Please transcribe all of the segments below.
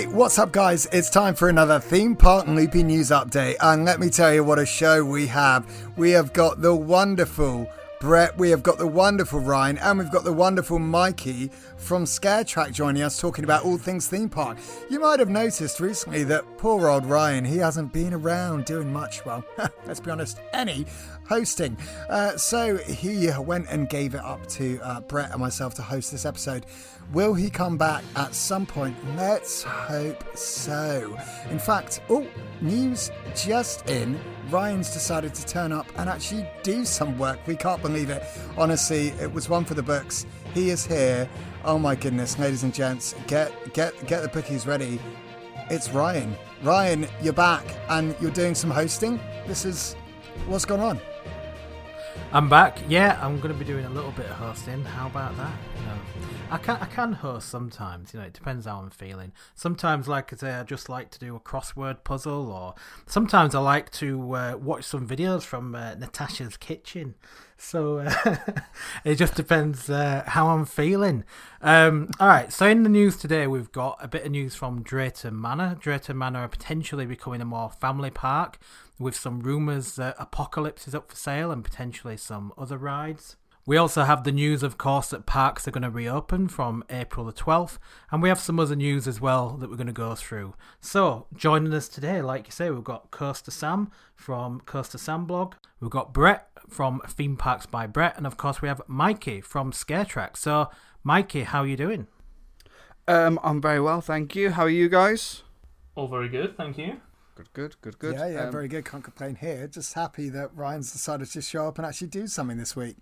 Hey, what's up, guys? It's time for another theme park loopy news update. And let me tell you what a show we have. We have got the wonderful Brett, we have got the wonderful Ryan, and we've got the wonderful Mikey from Scare Track joining us talking about all things theme park. You might have noticed recently that poor old Ryan, he hasn't been around doing much, well, let's be honest, any hosting. Uh, so he went and gave it up to uh, Brett and myself to host this episode. Will he come back at some point? Let's hope so. In fact, oh, news just in. Ryan's decided to turn up and actually do some work. We can't believe it. Honestly, it was one for the books. He is here. Oh my goodness, ladies and gents, get get get the bookies ready. It's Ryan. Ryan, you're back and you're doing some hosting. This is what's going on. I'm back. Yeah, I'm going to be doing a little bit of hosting. How about that? You know, I can I can host sometimes. You know, it depends how I'm feeling. Sometimes, like I say, I just like to do a crossword puzzle, or sometimes I like to uh, watch some videos from uh, Natasha's kitchen. So uh, it just depends uh, how I'm feeling. Um, all right. So in the news today, we've got a bit of news from Drayton Manor. Drayton Manor are potentially becoming a more family park with some rumours that Apocalypse is up for sale and potentially some other rides. We also have the news, of course, that parks are going to reopen from April the 12th, and we have some other news as well that we're going to go through. So, joining us today, like you say, we've got Coaster Sam from Coaster Sam blog, we've got Brett from Theme Parks by Brett, and of course, we have Mikey from Scare Track. So, Mikey, how are you doing? Um, I'm very well, thank you. How are you guys? All very good, thank you. Good, good, good, good. Yeah, yeah, Um, very good. Can't complain here. Just happy that Ryan's decided to show up and actually do something this week.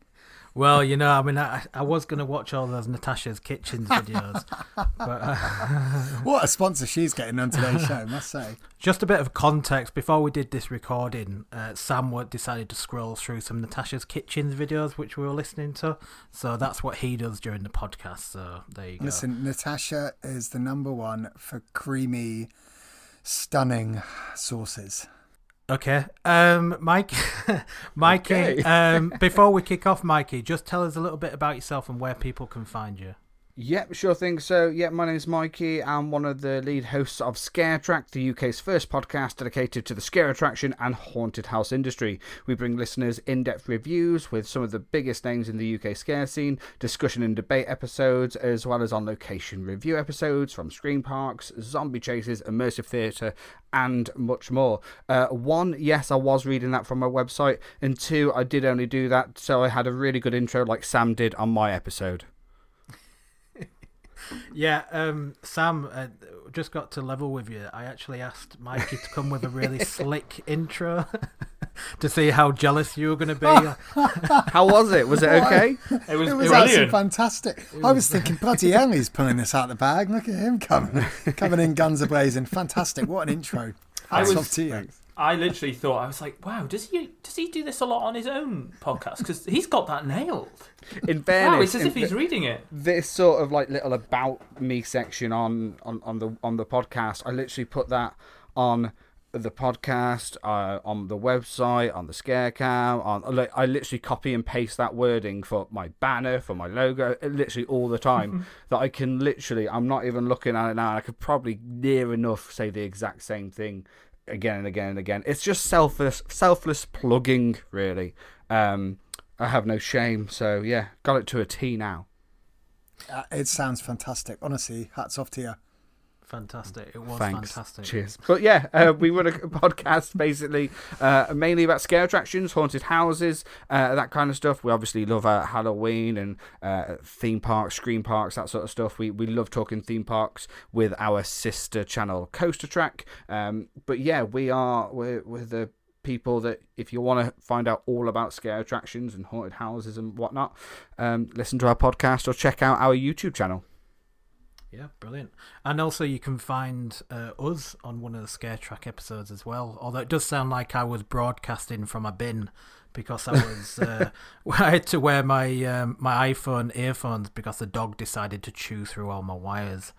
Well, you know, I mean, I, I was going to watch all those Natasha's Kitchens videos, but uh, What a sponsor she's getting on today's show, must say. just a bit of context before we did this recording, uh, Sam decided to scroll through some Natasha's Kitchens videos which we were listening to. So that's what he does during the podcast. So there you go. Listen, Natasha is the number one for creamy, stunning sources. Okay, um, Mike, Mikey. Okay. um, before we kick off, Mikey, just tell us a little bit about yourself and where people can find you. Yep, sure thing. So, yeah, my name's Mikey. I'm one of the lead hosts of Scare Track, the UK's first podcast dedicated to the scare attraction and haunted house industry. We bring listeners in depth reviews with some of the biggest names in the UK scare scene, discussion and debate episodes, as well as on location review episodes from Scream Parks, zombie chases, immersive theatre, and much more. Uh, one, yes, I was reading that from my website, and two, I did only do that so I had a really good intro like Sam did on my episode. Yeah, um, Sam, uh, just got to level with you. I actually asked Mikey to come with a really slick intro to see how jealous you were going to be. How was it? Was it okay? It was, It was actually brilliant. fantastic. I was thinking, bloody hell, he's pulling this out of the bag. Look at him coming, coming in guns a blazing. Fantastic. What an intro. I Hats was- off to you. I literally thought I was like, wow, does he does he do this a lot on his own podcast? Because he's got that nailed. In fairness, Wow, it's as if he's reading it. this sort of like little about me section on on, on the on the podcast. I literally put that on the podcast, uh, on the website, on the Scarecam. On like, I literally copy and paste that wording for my banner, for my logo, uh, literally all the time. that I can literally, I'm not even looking at it now. And I could probably near enough say the exact same thing again and again and again. It's just selfless, selfless plugging, really. Um, I have no shame, so yeah, got it to a T now. Uh, it sounds fantastic. Honestly, hats off to you. Fantastic. It was Thanks. fantastic. Cheers. But yeah, uh, we run a podcast basically uh, mainly about scare attractions, haunted houses, uh, that kind of stuff. We obviously love uh, Halloween and uh, theme parks, scream parks, that sort of stuff. We we love talking theme parks with our sister channel Coaster Track. Um, but yeah, we are we're, we're the people that if you want to find out all about scare attractions and haunted houses and whatnot, um, listen to our podcast or check out our YouTube channel. Yeah, brilliant. And also, you can find uh, us on one of the Scare Track episodes as well. Although it does sound like I was broadcasting from a bin because I was uh, I had to wear my um, my iPhone earphones because the dog decided to chew through all my wires.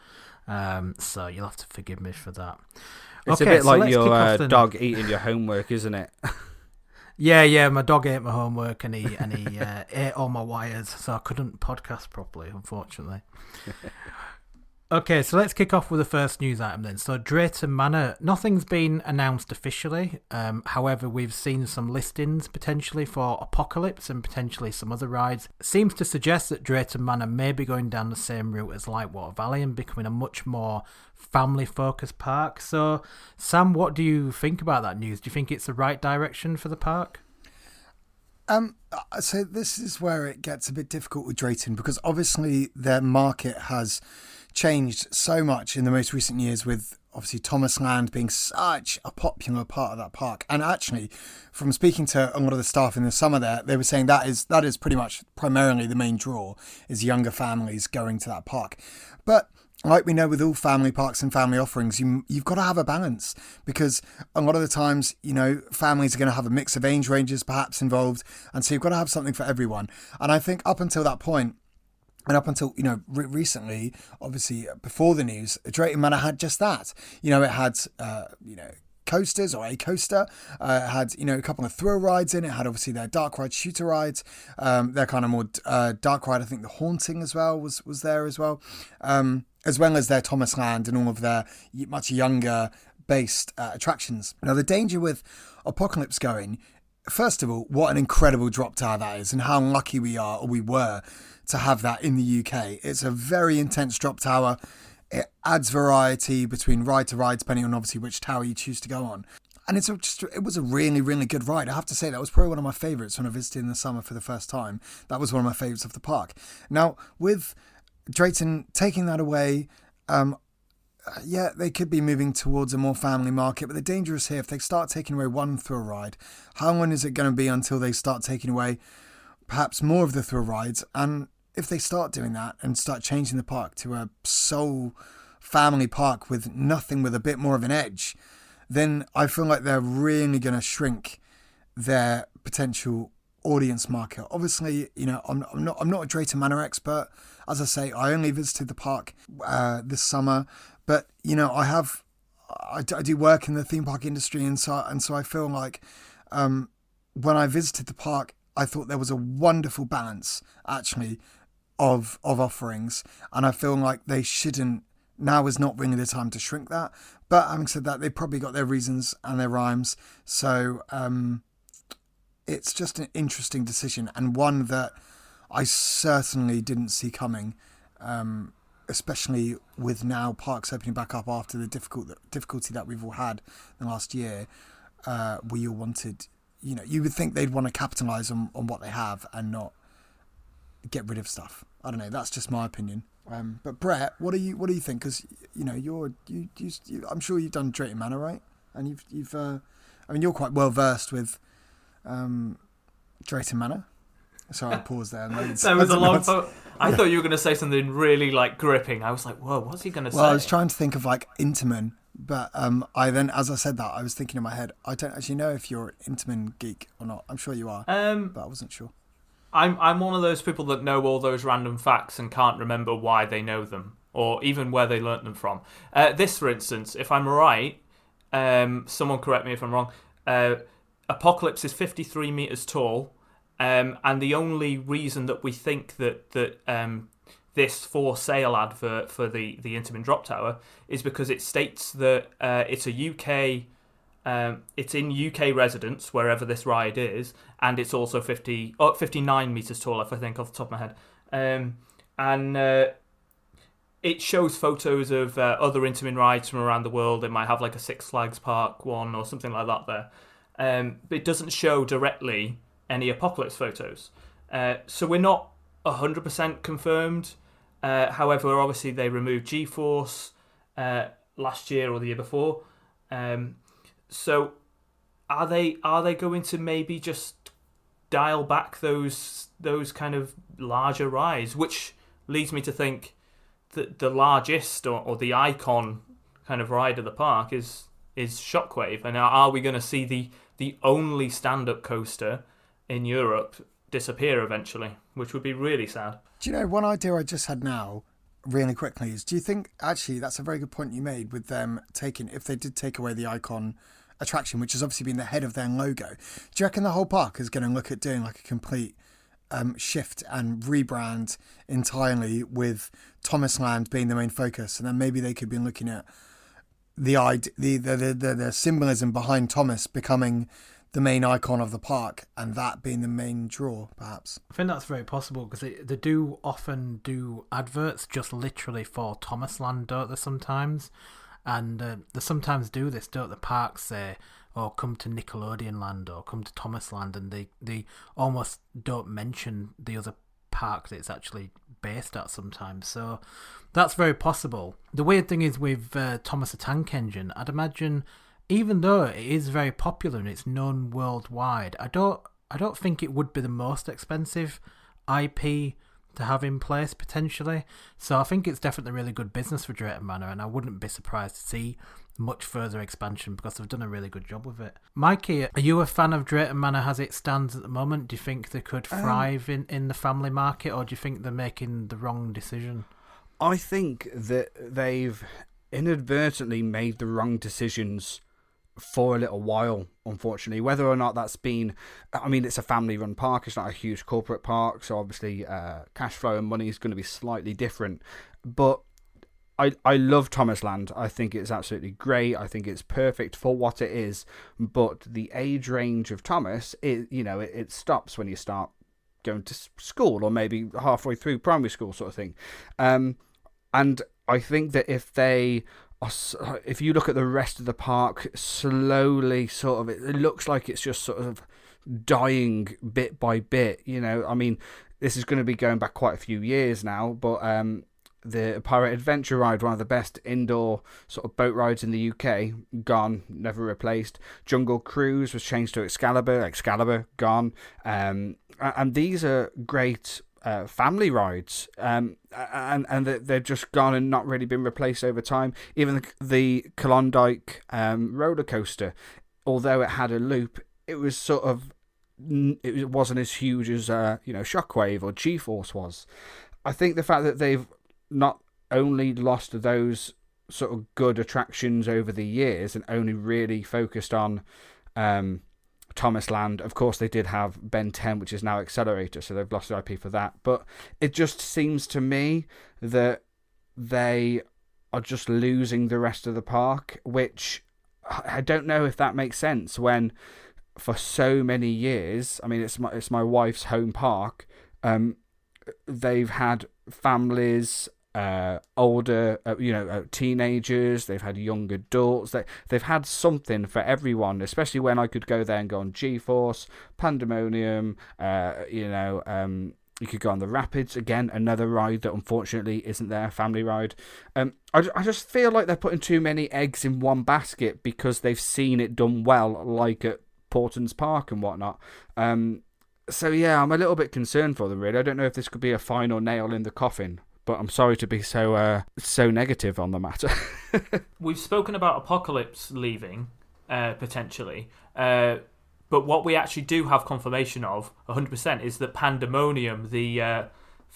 Um, so you'll have to forgive me for that. It's Okay, a bit so like your uh, then. dog eating your homework, isn't it? Yeah, yeah, my dog ate my homework and he and he uh, ate all my wires, so I couldn't podcast properly, unfortunately. Okay, so let's kick off with the first news item then. So, Drayton Manor, nothing's been announced officially. Um, however, we've seen some listings potentially for Apocalypse and potentially some other rides. Seems to suggest that Drayton Manor may be going down the same route as Lightwater Valley and becoming a much more family focused park. So, Sam, what do you think about that news? Do you think it's the right direction for the park? Um, uh, so this is where it gets a bit difficult with Drayton because obviously their market has changed so much in the most recent years with obviously Thomas Land being such a popular part of that park. And actually, from speaking to a lot of the staff in the summer there, they were saying that is that is pretty much primarily the main draw is younger families going to that park. But like we know with all family parks and family offerings, you you've got to have a balance because a lot of the times, you know, families are going to have a mix of age ranges perhaps involved, and so you've got to have something for everyone. And I think up until that point, and up until you know re- recently, obviously before the news, Drayton Manor had just that. You know, it had uh, you know coasters or a coaster. Uh, it had you know a couple of thrill rides in it. Had obviously their dark ride shooter rides. Um, their kind of more uh, dark ride. I think the haunting as well was was there as well, um, as well as their Thomas Land and all of their much younger based uh, attractions. Now the danger with Apocalypse going. First of all, what an incredible drop tower that is, and how lucky we are, or we were, to have that in the UK. It's a very intense drop tower. It adds variety between ride to ride, depending on obviously which tower you choose to go on. And it's just it was a really really good ride. I have to say that was probably one of my favourites when I visited in the summer for the first time. That was one of my favourites of the park. Now with Drayton taking that away, um, yeah, they could be moving towards a more family market, but the danger is here. If they start taking away one thrill ride, how long is it going to be until they start taking away perhaps more of the thrill rides? And if they start doing that and start changing the park to a sole family park with nothing with a bit more of an edge, then I feel like they're really going to shrink their potential audience market. Obviously, you know, I'm, I'm not I'm not a Drayton Manor expert. As I say, I only visited the park uh, this summer, but you know, I have I, I, do work in the theme park industry, and so and so I feel like um, when I visited the park, I thought there was a wonderful balance actually of of offerings, and I feel like they shouldn't. Now is not really the time to shrink that. But having said that, they probably got their reasons and their rhymes. So um, it's just an interesting decision and one that I certainly didn't see coming. Um, especially with now parks opening back up after the difficult difficulty that we've all had in the last year, uh, we all wanted, you know, you would think they'd want to capitalise on, on what they have and not get rid of stuff. I don't know. That's just my opinion. Um, but Brett, what do you what do you think? Because you know you're you, you, you, I'm sure you've done Drayton Manor, right? And you've you've uh, I mean you're quite well versed with um, Drayton Manor. Sorry, I paused there. that was a long. Po- I thought you were going to say something really like gripping. I was like, "Whoa, what's he going to well, say?" Well, I was trying to think of like Intamin, but um, I then, as I said that, I was thinking in my head, I don't actually know if you're an Intamin geek or not. I'm sure you are, um, but I wasn't sure. I'm I'm one of those people that know all those random facts and can't remember why they know them or even where they learnt them from. Uh, this, for instance, if I'm right, um, someone correct me if I'm wrong. Uh, Apocalypse is 53 meters tall, um, and the only reason that we think that that um, this for sale advert for the the Intamin Drop Tower is because it states that uh, it's a UK um, it's in UK residence, wherever this ride is, and it's also 50, oh, 59 metres tall, if I think off the top of my head. Um, and uh, it shows photos of uh, other Intamin rides from around the world. It might have like a Six Flags Park one or something like that there. Um, but it doesn't show directly any Apocalypse photos. Uh, so we're not 100% confirmed. Uh, however, obviously, they removed G Force uh, last year or the year before. Um, so are they are they going to maybe just dial back those those kind of larger rides, which leads me to think that the largest or, or the icon kind of ride of the park is is Shockwave, and are we going to see the the only stand up coaster in Europe disappear eventually, which would be really sad. Do you know one idea I just had now, really quickly, is do you think actually that's a very good point you made with them taking if they did take away the icon attraction, which has obviously been the head of their logo. Do you reckon the whole park is going to look at doing like a complete um, shift and rebrand entirely with Thomas Land being the main focus, and then maybe they could be looking at the the the the, the, the symbolism behind Thomas becoming the main icon of the park and that being the main draw perhaps. I think that's very possible because they, they do often do adverts just literally for thomas land don't they sometimes. And uh, they sometimes do this don't the parks say or come to nickelodeon land or come to thomas land and they, they almost don't mention the other park that it's actually based at sometimes. So that's very possible. The weird thing is with uh, thomas the tank engine i'd imagine even though it is very popular and it's known worldwide, I don't I don't think it would be the most expensive IP to have in place potentially. So I think it's definitely really good business for Drayton Manor, and I wouldn't be surprised to see much further expansion because they've done a really good job with it. Mikey, are you a fan of Drayton Manor as it stands at the moment? Do you think they could um, thrive um, in, in the family market, or do you think they're making the wrong decision? I think that they've inadvertently made the wrong decisions for a little while, unfortunately. Whether or not that's been, I mean, it's a family run park, it's not a huge corporate park, so obviously uh, cash flow and money is going to be slightly different. But I, I love Thomas Land. I think it's absolutely great. I think it's perfect for what it is. But the age range of Thomas, it, you know, it, it stops when you start going to school or maybe halfway through primary school, sort of thing. Um, and I think that if they if you look at the rest of the park, slowly, sort of, it looks like it's just sort of dying bit by bit. You know, I mean, this is going to be going back quite a few years now, but um, the Pirate Adventure ride, one of the best indoor sort of boat rides in the UK, gone, never replaced. Jungle Cruise was changed to Excalibur, Excalibur, gone. Um, and these are great uh, family rides, um, and and they've just gone and not really been replaced over time. Even the, the Klondike um, roller coaster, although it had a loop, it was sort of it wasn't as huge as uh, you know Shockwave or G Force was. I think the fact that they've not only lost those sort of good attractions over the years and only really focused on um, Thomas Land. Of course, they did have Ben 10, which is now Accelerator, so they've lost their IP for that. But it just seems to me that they are just losing the rest of the park, which I don't know if that makes sense when for so many years, I mean, it's my, it's my wife's home park, um, they've had families uh, older, uh, you know, uh, teenagers. They've had young adults. They they've had something for everyone. Especially when I could go there and go on G-force, Pandemonium. Uh, you know, um, you could go on the Rapids again, another ride that unfortunately isn't there, family ride. Um, I, I just feel like they're putting too many eggs in one basket because they've seen it done well, like at Paultons Park and whatnot. Um, so yeah, I'm a little bit concerned for them. Really, I don't know if this could be a final nail in the coffin but I'm sorry to be so uh, so negative on the matter. We've spoken about Apocalypse leaving uh, potentially, uh, but what we actually do have confirmation of 100% is that Pandemonium, the uh,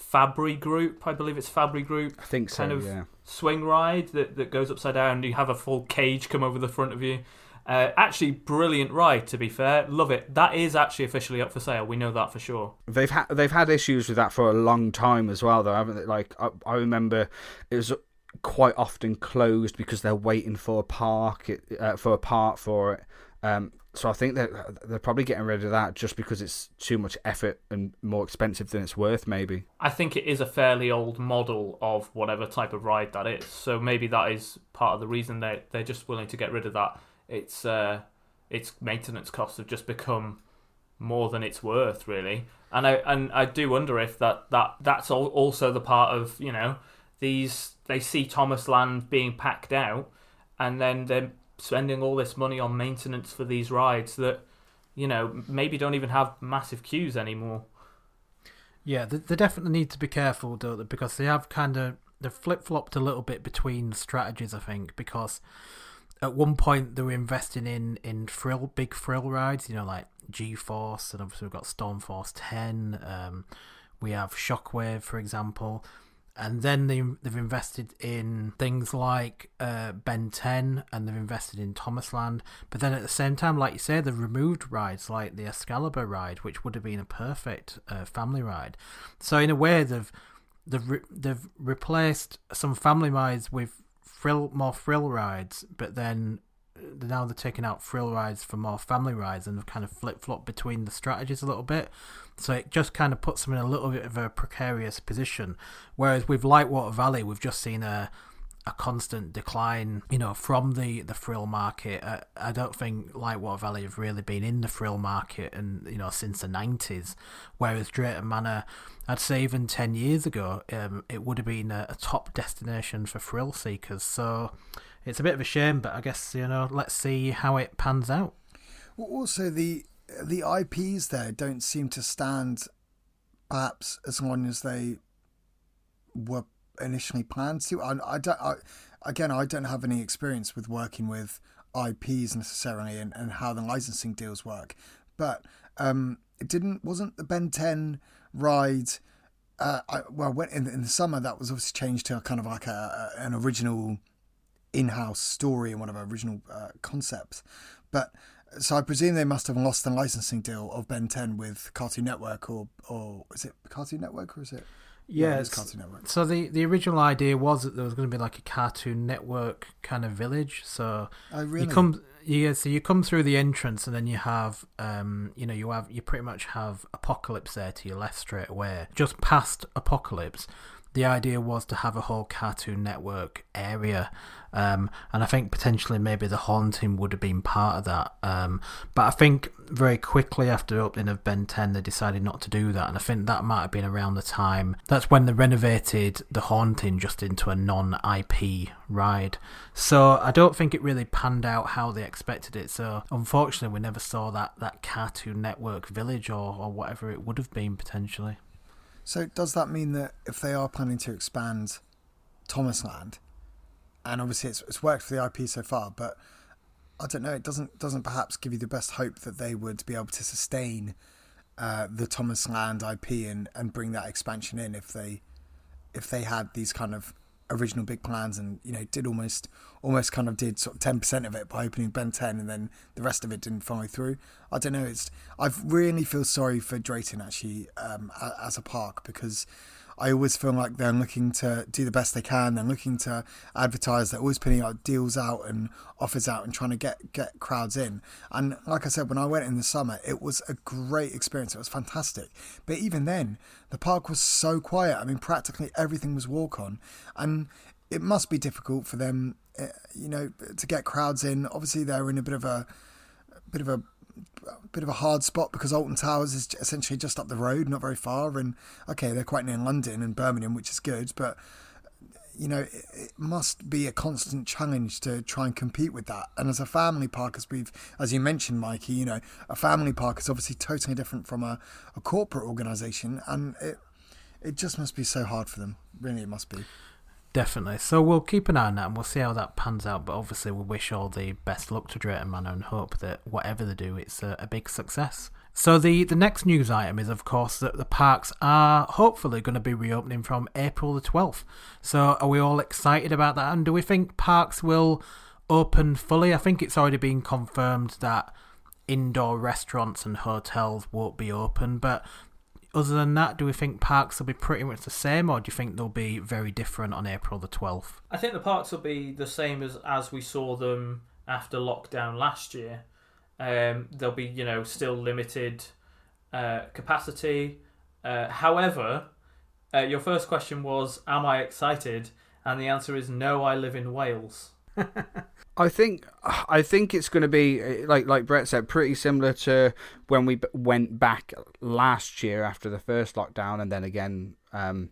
Fabbri Group, I believe it's Fabbri Group, I think so, kind of yeah. swing ride that, that goes upside down. You have a full cage come over the front of you. Uh, actually, brilliant ride. To be fair, love it. That is actually officially up for sale. We know that for sure. They've had they've had issues with that for a long time as well, though, haven't they? Like I, I remember it was quite often closed because they're waiting for a park uh, for a part for it. Um, so I think that they're probably getting rid of that just because it's too much effort and more expensive than it's worth. Maybe. I think it is a fairly old model of whatever type of ride that is. So maybe that is part of the reason they they're just willing to get rid of that its uh, its maintenance costs have just become more than it's worth, really. And I and I do wonder if that, that that's also the part of you know these they see Thomas Land being packed out, and then they're spending all this money on maintenance for these rides that you know maybe don't even have massive queues anymore. Yeah, they, they definitely need to be careful, don't they? Because they have kind of they've flip flopped a little bit between strategies. I think because at one point they were investing in in thrill big thrill rides you know like g-force and obviously we've got storm force 10 um, we have shockwave for example and then they, they've invested in things like uh, Ben 10 and they've invested in Thomasland. But then at the same time, like you say, they've removed rides like the Excalibur ride, which would have been a perfect uh, family ride. So in a way, they've they've re- they've replaced some family rides with more frill rides, but then uh, now they're taking out frill rides for more family rides and kind of flip flop between the strategies a little bit. So it just kind of puts them in a little bit of a precarious position. Whereas with Lightwater Valley, we've just seen a a constant decline, you know, from the the frill market. I, I don't think Lightwater Valley have really been in the frill market, and you know, since the nineties. Whereas Drayton Manor, I'd say even ten years ago, um, it would have been a, a top destination for frill seekers. So it's a bit of a shame, but I guess you know, let's see how it pans out. Well, also the the IPs there don't seem to stand perhaps as long as they were initially planned to. I, I don't. I, again, I don't have any experience with working with IPs necessarily and, and how the licensing deals work, but um, it didn't wasn't the Ben Ten ride. Uh, I, well, when, in, in the summer that was obviously changed to a kind of like a, a an original in-house story and one of our original uh, concepts, but so I presume they must have lost the licensing deal of Ben 10 with Cartoon Network or or is it Cartoon Network or is it? Yeah, it's Cartoon Network. So the the original idea was that there was going to be like a Cartoon Network kind of village. So oh, really? you come, yeah, so you come through the entrance, and then you have, um, you know, you have you pretty much have Apocalypse there to your left straight away. Just past Apocalypse, the idea was to have a whole Cartoon Network area, um, and I think potentially maybe the haunting would have been part of that. Um, but I think very quickly after opening of Ben 10, they decided not to do that, and I think that might have been around the time that's when they renovated the haunting just into a non-IP ride. So I don't think it really panned out how they expected it. So unfortunately, we never saw that that Cartoon Network village or, or whatever it would have been potentially. So does that mean that if they are planning to expand Thomasland, and obviously it's, it's worked for the IP so far, but I don't know, it doesn't doesn't perhaps give you the best hope that they would be able to sustain uh, the Thomasland IP and, and bring that expansion in if they if they had these kind of original big plans and you know did almost almost kind of did sort of 10% of it by opening Ben 10 and then the rest of it didn't follow through. I don't know it's I really feel sorry for Drayton actually um, as a park because I always feel like they're looking to do the best they can. They're looking to advertise. They're always putting out deals out and offers out and trying to get get crowds in. And like I said, when I went in the summer, it was a great experience. It was fantastic. But even then, the park was so quiet. I mean, practically everything was walk on, and it must be difficult for them, eh, you know, to get crowds in. Obviously, they're in a bit of a, a bit of a bit of a hard spot because Alton Towers is essentially just up the road, not very far. And okay, they're quite near London and Birmingham, which is good, but you know, it, it, must be a constant challenge to try and compete with that. And as a family park, as we've, as you mentioned, Mikey, you know, a family park is obviously totally different from a, a corporate organisation, and it it just must be so hard for them. Really, it must be. Definitely. So we'll keep an eye on that and we'll see how that pans out. But obviously, we wish all the best luck to Drayton Manor and hope that whatever they do, it's a, a, big success. So the, the next news item is, of course, that the parks are hopefully going to be reopening from April the 12th. So are we all excited about that? And do we think parks will open fully? I think it's already been confirmed that indoor restaurants and hotels won't be open, but other than that, do we think parks will be pretty much the same, or do you think they'll be very different on April the 12th? I think the parks will be the same as, as we saw them after lockdown last year. Um, there'll be, you know, still limited uh, capacity. Uh, however, uh, your first question was, Am I excited? And the answer is no, I live in Wales. I think I think it's going to be like like Brett said, pretty similar to when we went back last year after the first lockdown, and then again. Um,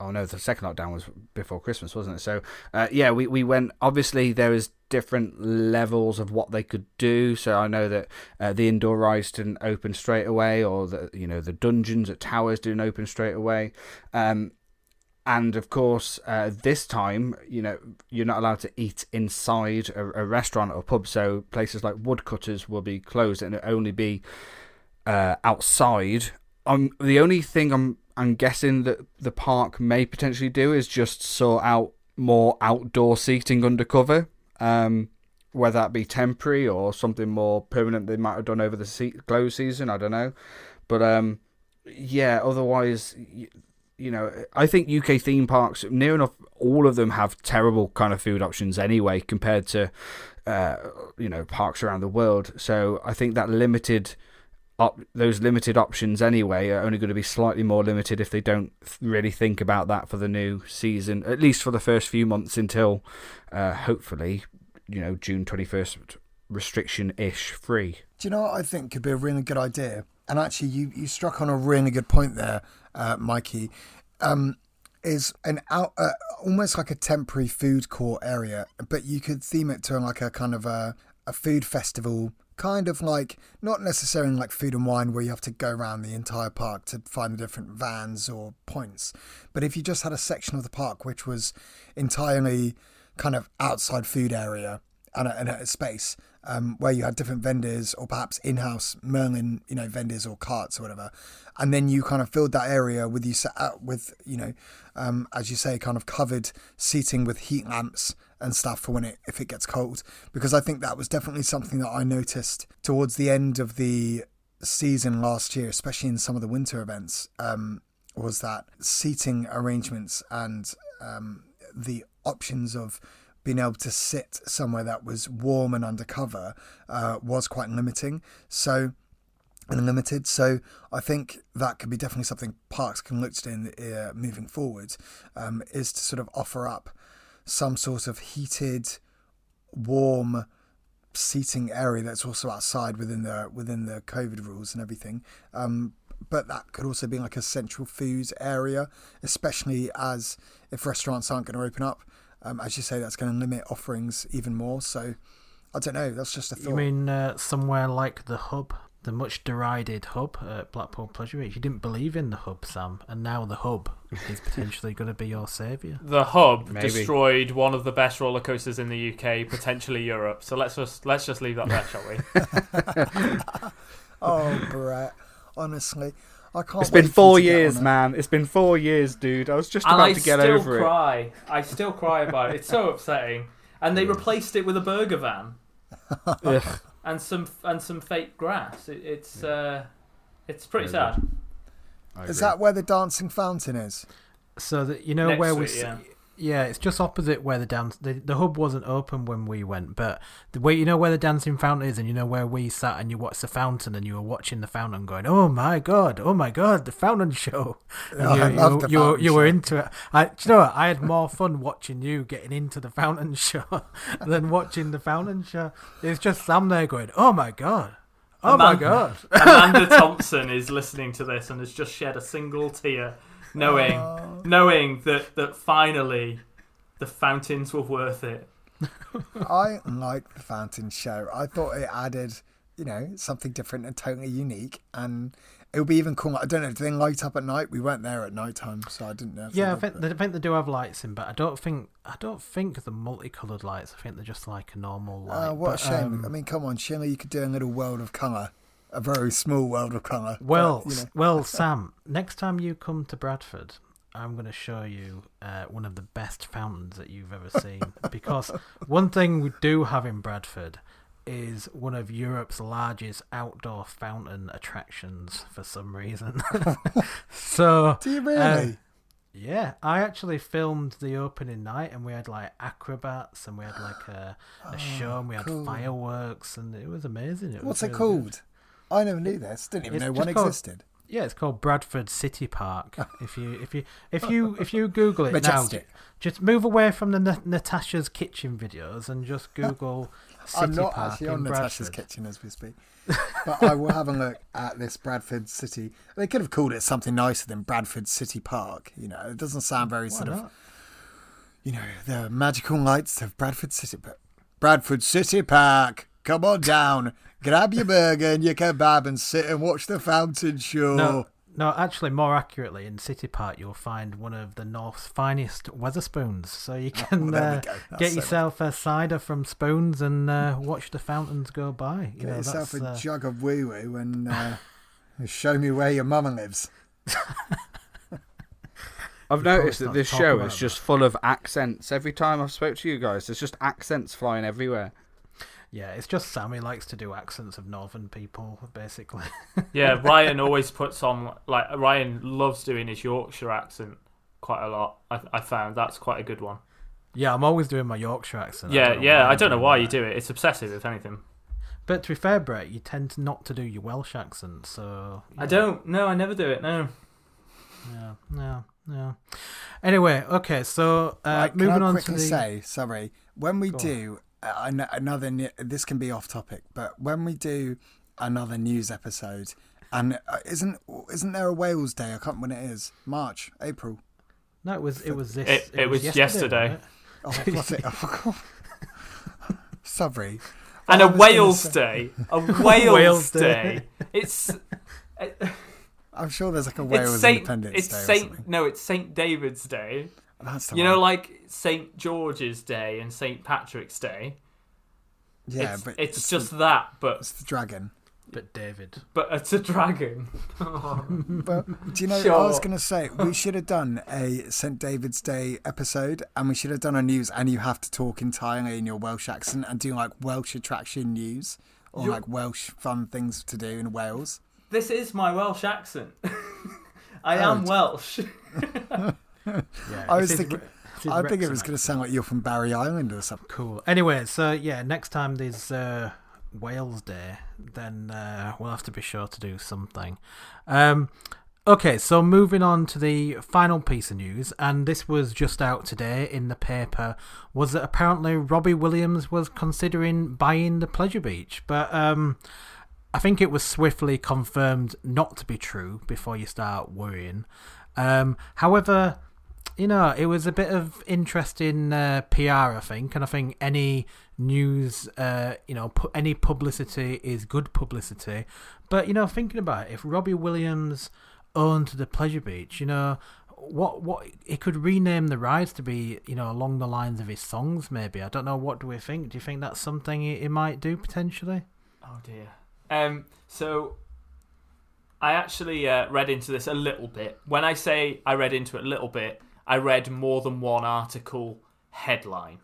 oh no, the second lockdown was before Christmas, wasn't it? So uh, yeah, we we went. Obviously, there was different levels of what they could do. So I know that uh, the indoor rides didn't open straight away, or the you know the dungeons at Towers didn't open straight away. Um, and of course, uh, this time, you know, you're not allowed to eat inside a, a, restaurant or pub. So places like woodcutters will be closed, and it'll only be uh, outside. Um, the only thing I'm I'm guessing that the park may potentially do is just sort out more outdoor seating undercover. Um, whether that be temporary or something more permanent they might have done over the se- close season. I don't know, but um, yeah. Otherwise, you, know, I think UK theme parks near enough all of them have terrible kind of food options anyway compared to uh, you know parks around the world. So I think that limited. Op- those limited options anyway are only going to be slightly more limited if they don't really think about that for the new season, at least for the first few months until uh, hopefully you know June twenty first restriction ish free. Do you know what I think could be a really good idea? And actually, you, you struck on a really good point there, uh, Mikey. Um, is an out uh, almost like a temporary food court area, but you could theme it to like a kind of a, a food festival, kind of like not necessarily like food and wine where you have to go around the entire park to find the different vans or points. But if you just had a section of the park which was entirely kind of outside food area and a, and a space um, where you had different vendors or perhaps in-house Merlin, you know, vendors or carts or whatever, and then you kind of filled that area with you set out with you know, um, as you say, kind of covered seating with heat lamps and stuff for when it if it gets cold. Because I think that was definitely something that I noticed towards the end of the season last year, especially in some of the winter events. Um, was that seating arrangements and um, the options of being able to sit somewhere that was warm and undercover uh, was quite limiting. So and limited. So I think that could be definitely something parks can look to in uh, moving forward. Um, is to sort of offer up some sort of heated, warm seating area that's also outside within the within the COVID rules and everything. Um, but that could also be like a central foods area, especially as if restaurants aren't going to open up. Um, as you say, that's going to limit offerings even more. So I don't know. That's just a thought. You mean uh, somewhere like the hub, the much derided hub at Blackpool Pleasure Beach? You didn't believe in the hub, Sam, and now the hub is potentially going to be your saviour. The hub Maybe. destroyed one of the best roller coasters in the UK, potentially Europe. So let's just let's just leave that there, shall we? oh, Brett. Honestly, I can't. It's wait been four you to get years, it. man. It's been four years, dude. I was just about to get still over it. I still cry. I still cry about it. It's so upsetting. And they replaced it with a burger van Ugh. and some and some fake grass. It, it's uh, it's pretty sad. Is that where the dancing fountain is? So that you know Next where we, it, yeah. Yeah, it's just opposite where the dance. The, the hub wasn't open when we went, but the way you know where the dancing fountain is, and you know where we sat, and you watched the fountain, and you were watching the fountain, going, "Oh my god, oh my god, the fountain show!" Oh, you, I you, love the you, were- fountain you were show. into it. I, do you know what? I had more fun watching you getting into the fountain show than watching the fountain show. It's just Sam there going, "Oh my god, oh my Amanda- god." Amanda Thompson is listening to this and has just shed a single tear, knowing knowing that that finally the fountains were worth it. I like the fountain show. I thought it added, you know, something different and totally unique, and it would be even cool. I don't know. Do they light up at night? We weren't there at night time, so I didn't know. if Yeah, I think but- they, I think they do have lights in, but I don't think I don't think the multicolored lights. I think they're just like a normal light. Uh, what but, a shame. um, I mean, come on, surely you could do a little world of colour, a very small world of colour. but, well, you know. well, Sam. Next time you come to Bradford, I'm going to show you uh, one of the best fountains that you've ever seen. because one thing we do have in Bradford is one of Europe's largest outdoor fountain attractions for some reason. so do you really? uh, Yeah, I actually filmed the opening night, and we had like acrobats, and we had like a, a show, and we had Oh, cool. fireworks, and it was amazing. It was What's it really called? good. I never knew this. Didn't even It's know one called- existed. Yeah, it's called Bradford City Park. if you if you if you if you Google it now, just move away from the Na- Natasha's kitchen videos and just Google City I'm not Park actually on Natasha's Bradford. kitchen as we speak. but I will have a look at this Bradford City. They could have called it something nicer than Bradford City Park. You know, it doesn't sound very Why sort of, you know, the magical lights of Bradford City. But Bradford City Park, come on down, grab your burger and your kebab and sit and watch the fountain show. No, no, actually, more accurately, in City Park, you'll find one of the North's finest Wetherspoons. So you can there we uh, get so yourself a cider from Spoons and uh, watch the fountains go by. You Get know, yourself that's, a uh, jug of wee woo and uh, show me where your mama lives. I've we noticed that this show is just full of accents. Every time I've spoke to you guys, there's just accents flying everywhere. Yeah, it's just Sammy likes to do accents of northern people, basically. Yeah, Ryan always puts on like Ryan loves doing his Yorkshire accent quite a lot. I, I found that's quite a good one. yeah, I'm always doing my Yorkshire accent. yeah, know yeah. why I I'm don't know why you do it. It's obsessive, if anything. But to be fair, Brett, you tend not to do your Welsh accent, so I don't. No, I never do it. No. Yeah, yeah, yeah. Anyway, okay, so uh, Right, moving can I on to the. say, sorry, when we Go do an- another, ne- this can be off topic, but when we do another news episode, and uh, isn't isn't there a Wales Day? I can't remember when it is. March, April. No, it was it was this. It- it was yesterday. wasn't Oh, what's it? Oh, God. sorry. And I a was Wales Day. A Wales, Wales Day. Day. It's I'm sure there's like a Wales it's Saint. Independence It's Day or Saint. something. No, it's Saint David's Day. That's You one. know, like Saint George's Day and Saint Patrick's Day. yeah, it's, but it's, the- just that, but it's the dragon. But David, but it's a dragon. Well, do you know? I was going to say we should have done a St David's Day episode, and we should have done a news, and you have to talk entirely in your Welsh accent and do like Welsh attraction news or You- like Welsh fun things to do in Wales. this is my Welsh accent. I Oh, am Welsh. yeah, I was thinking- Re- it is I think it was going to sound like you're from Barry Island or something. cool. Anyway, so yeah, next time there's uh, Wales Day, then uh, we'll have to be sure to do something. Um, okay, so moving on to the final piece of news, and this was just out today in the paper, was that apparently Robbie Williams was considering buying the Pleasure Beach, but um, I think it was swiftly confirmed not to be true before you start worrying. Um, however, you know, it was a bit of interesting uh, PR, I think, and I think any news, uh, you know, pu- any publicity is good publicity. But you know, thinking about it, if Robbie Williams owned the Pleasure Beach, you know, what what he could rename the rides to be, you know, along the lines of his songs. Maybe I don't know. What do we think? Do you think that's something he, he might do potentially? Oh dear. Um. So, I actually uh, read into this a little bit. When I say I read into it a little bit, I read more than one article headline.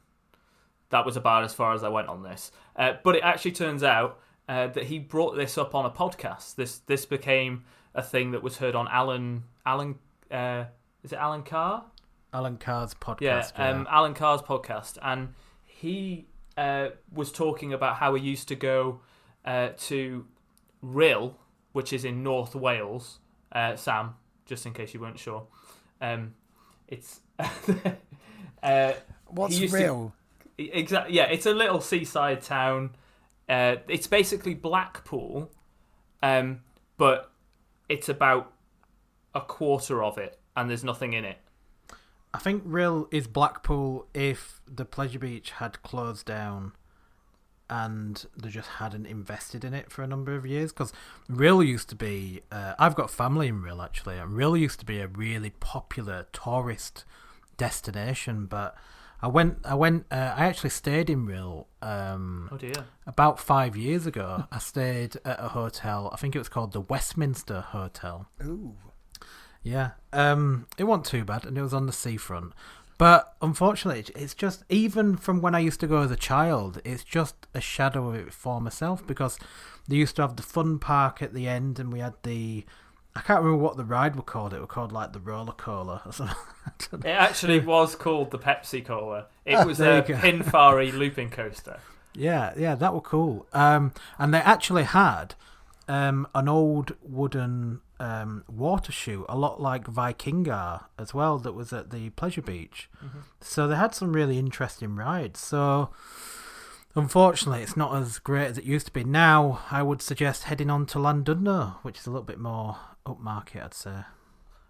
That was about as far as I went on this. Uh, but it actually turns out uh, that he brought this up on a podcast. This this became a thing that was heard on Alan Alan. Uh, is it Alan Carr? Alan Carr's podcast. yeah, um, Alan Carr's podcast, and he uh, was talking about how he used to go uh, to Rhyl, which is in North Wales. Uh, Sam, just in case you weren't sure, um, it's uh, What's to- Rhyl? exactly yeah. It's a little seaside town. Uh, it's basically Blackpool, um, but it's about a quarter of it, and there's nothing in it. I think Rhyl is Blackpool if the Pleasure Beach had closed down and they just hadn't invested in it for a number of years. Because Rhyl used to be, uh, I've got family in Rhyl actually, and Rhyl used to be a really popular tourist destination. But I went, I went, uh, I actually stayed in Rhyl. um, Oh dear. about five years ago. I stayed at a hotel. I think it was called the Westminster Hotel. Ooh. Yeah, um, it wasn't too bad, and it was on the seafront. But unfortunately, it's- just even from when I used to go as a child, it's just a shadow of its former self because they used to have the fun park at the end, and we had the I can't remember what the ride were called. It were called like the roller cola or something. I don't know. It actually was called the Pepsi Cola. It was a. Pinfari looping coaster. Yeah, yeah, that were cool. Um, and they actually had um, an old wooden um, water shoe, a lot like Vikingar as well, that was at the Pleasure Beach. So they had some really interesting rides. So unfortunately, it's not as great as it used to be. Now, I would suggest heading on to Llandudno, which is a little bit more upmarket, I'd say.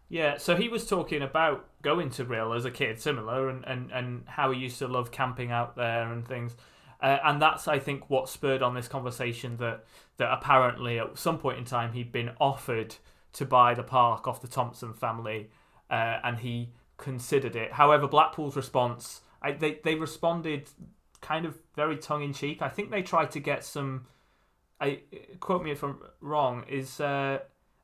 Yeah, so he was talking about going to Rhyl as a kid, similar, and, and, and how he used to love camping out there and things. Uh, and that's, I think, what spurred on this conversation that, that apparently at some point in time he'd been offered to buy the park off the Thompson family uh, and he considered it. However, Blackpool's response, I, they, they responded kind of very tongue in cheek. I think they tried to get some. I quote me if I'm wrong. Is uh,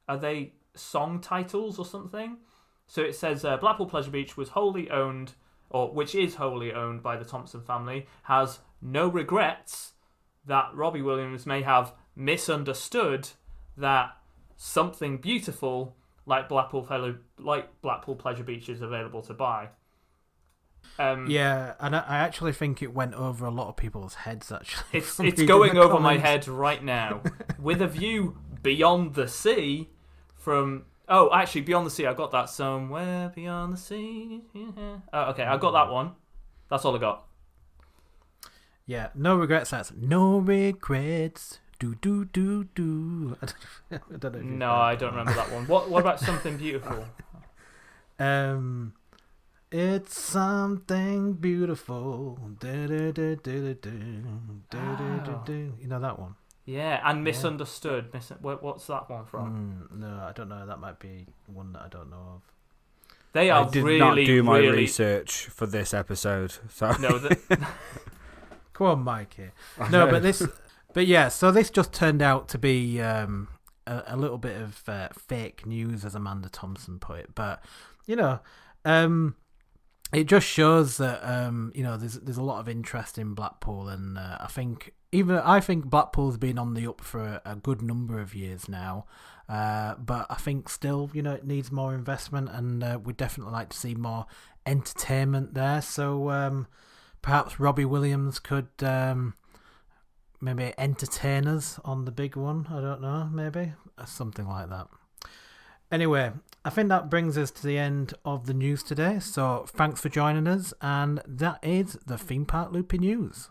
are they song titles or something? So it says uh, Blackpool Pleasure Beach was wholly owned, or which is wholly owned by the Thompson family, has no regrets that Robbie Williams may have misunderstood that something beautiful like Blackpool Fellow, like Blackpool Pleasure Beach is available to buy. Um, Yeah, and I, I actually think it went over a lot of people's heads. Actually, It's it's going over my head right now with a view beyond the sea from Oh, actually, Beyond the Sea, I got that somewhere beyond the sea. Yeah. Oh, okay, I got that hmm. one. That's all I got. Yeah, no regrets. That's no regrets. Do do do do. I don't know. no, I don't remember that one. What What about something beautiful? um, it's something beautiful. Do do do do do do do do. You know that one yeah and misunderstood Mis- what's that one from Mm, no, I don't know. That might be one that I don't know of. they I are did really not do my really research for this episode. So no the, Come on, Mikey. No, but this, but yeah. So this just turned out to be um, a, a little bit of uh, fake news, as Amanda Thompson put it. But you know, um, it just shows that um, you know there's there's a lot of interest in Blackpool, and uh, I think even I think Blackpool's been on the up for a, a good number of years now. Uh, but I think still, you know, it needs more investment, and uh, we'd definitely like to see more entertainment there. So um, perhaps Robbie Williams could um, maybe entertain us on the big one. I don't know, maybe Uh, something like that. Anyway, I think that brings us to the end of the news today. So thanks for joining us, and that is the Theme Park Loopy News.